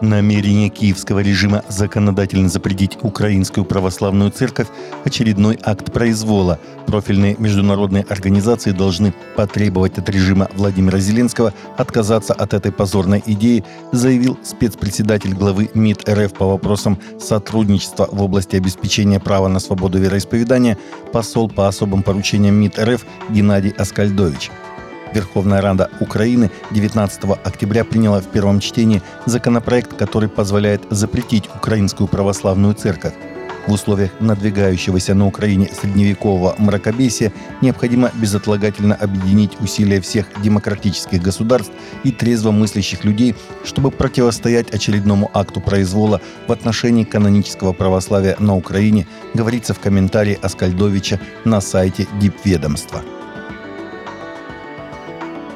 Намерение киевского режима законодательно запретить Украинскую православную церковь – очередной акт произвола. Профильные международные организации должны потребовать от режима Владимира Зеленского отказаться от этой позорной идеи, заявил спецпредседатель главы МИД РФ по вопросам сотрудничества в области обеспечения права на свободу вероисповедания посол по особым поручениям МИД РФ Геннадий Аскальдович. Верховная Рада Украины 19 октября приняла в первом чтении законопроект, который позволяет запретить Украинскую православную церковь. В условиях надвигающегося на Украине средневекового мракобесия необходимо безотлагательно объединить усилия всех демократических государств и трезво мыслящих людей, чтобы противостоять очередному акту произвола в отношении канонического православия на Украине, говорится в комментарии Аскальдовича на сайте Дипведомства.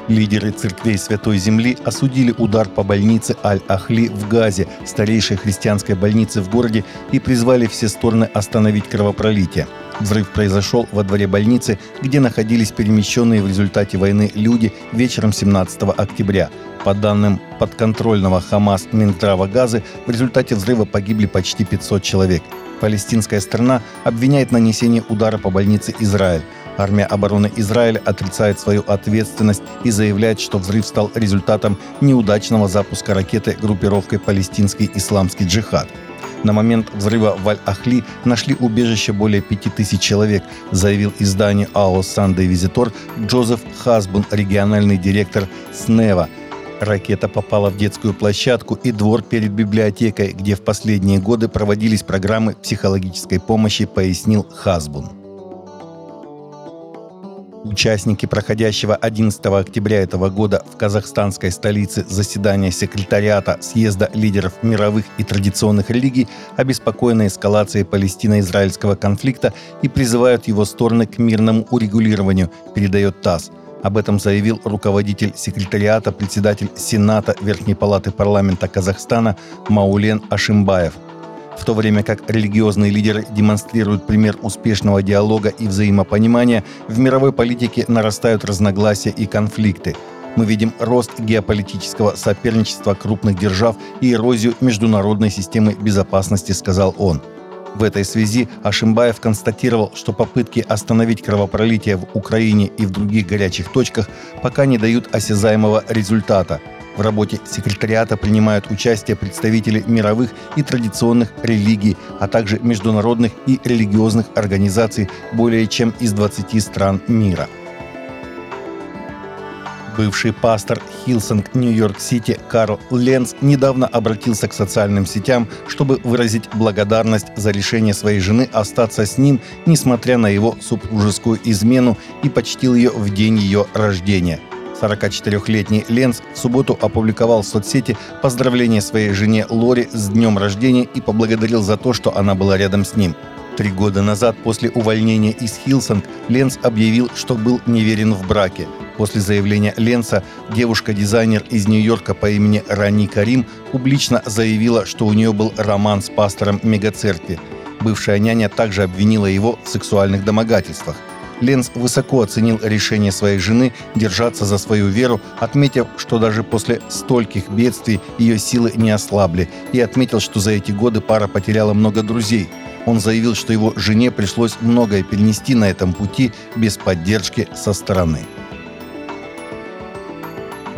Лидеры церквей Святой Земли осудили удар по больнице Аль-Ахли в Газе, старейшей христианской больнице в городе, и призвали все стороны остановить кровопролитие. Взрыв произошел во дворе больницы, где находились перемещенные в результате войны люди вечером 17 октября. По данным подконтрольного Хамас Минздрава Газы, в результате взрыва погибли почти 500 человек. Палестинская страна обвиняет нанесение удара по больнице Израиль. Армия обороны Израиля отрицает свою ответственность и заявляет, что взрыв стал результатом неудачного запуска ракеты группировкой «Палестинский исламский джихад». На момент взрыва в Аль-Ахли нашли убежище более 5000 человек, заявил изданию АО «Сандей Визитор» Джозеф Хасбун, региональный директор СНЕВА. Ракета попала в детскую площадку и двор перед библиотекой, где в последние годы проводились программы психологической помощи, пояснил Хасбун. Участники проходящего 11 октября этого года в казахстанской столице заседания секретариата съезда лидеров мировых и традиционных религий обеспокоены эскалацией палестино-израильского конфликта и призывают его стороны к мирному урегулированию, передает ТАСС. Об этом заявил руководитель секретариата, председатель Сената Верхней Палаты парламента Казахстана Маулен Ашимбаев – в то время как религиозные лидеры демонстрируют пример успешного диалога и взаимопонимания, в мировой политике нарастают разногласия и конфликты. Мы видим рост геополитического соперничества крупных держав и эрозию международной системы безопасности, сказал он. В этой связи Ашимбаев констатировал, что попытки остановить кровопролитие в Украине и в других горячих точках пока не дают осязаемого результата – в работе секретариата принимают участие представители мировых и традиционных религий, а также международных и религиозных организаций более чем из 20 стран мира. Бывший пастор Hillsong New York City Карл Ленц недавно обратился к социальным сетям, чтобы выразить благодарность за решение своей жены остаться с ним, несмотря на его супружескую измену, и почтил ее в день ее рождения – 44-летний Ленц в субботу опубликовал в соцсети поздравление своей жене Лори с днем рождения и поблагодарил за то, что она была рядом с ним. Три года назад, после увольнения из Hillsong, Ленц объявил, что был неверен в браке. После заявления Ленца девушка-дизайнер из Нью-Йорка по имени Рани Карим публично заявила, что у нее был роман с пастором мегацеркви. Бывшая няня также обвинила его в сексуальных домогательствах. Ленц высоко оценил решение своей жены держаться за свою веру, отметив, что даже после стольких бедствий ее силы не ослабли, и отметил, что за эти годы пара потеряла много друзей. Он заявил, что его жене пришлось многое перенести на этом пути без поддержки со стороны.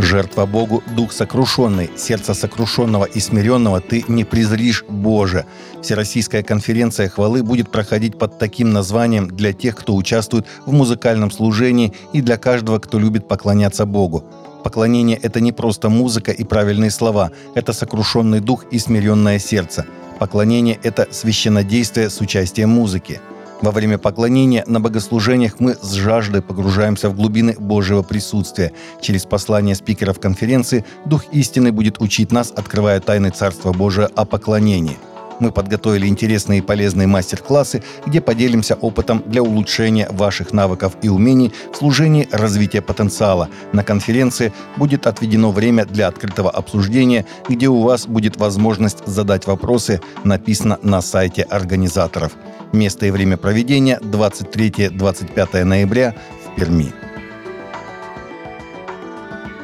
Жертва Богу – дух сокрушенный, сердце сокрушенного и смиренного ты не презришь, Боже. Всероссийская конференция хвалы будет проходить под таким названием для тех, кто участвует в музыкальном служении и для каждого, кто любит поклоняться Богу. Поклонение – это не просто музыка и правильные слова, это сокрушенный дух и смиренное сердце. Поклонение – это священнодействие с участием музыки – во время поклонения на богослужениях мы с жаждой погружаемся в глубины Божьего присутствия. Через послание спикеров конференции Дух истины будет учить нас, открывая тайны Царства Божия о поклонении – мы подготовили интересные и полезные мастер-классы, где поделимся опытом для улучшения ваших навыков и умений в служении развития потенциала. На конференции будет отведено время для открытого обсуждения, где у вас будет возможность задать вопросы, написано на сайте организаторов. Место и время проведения 23-25 ноября в Перми.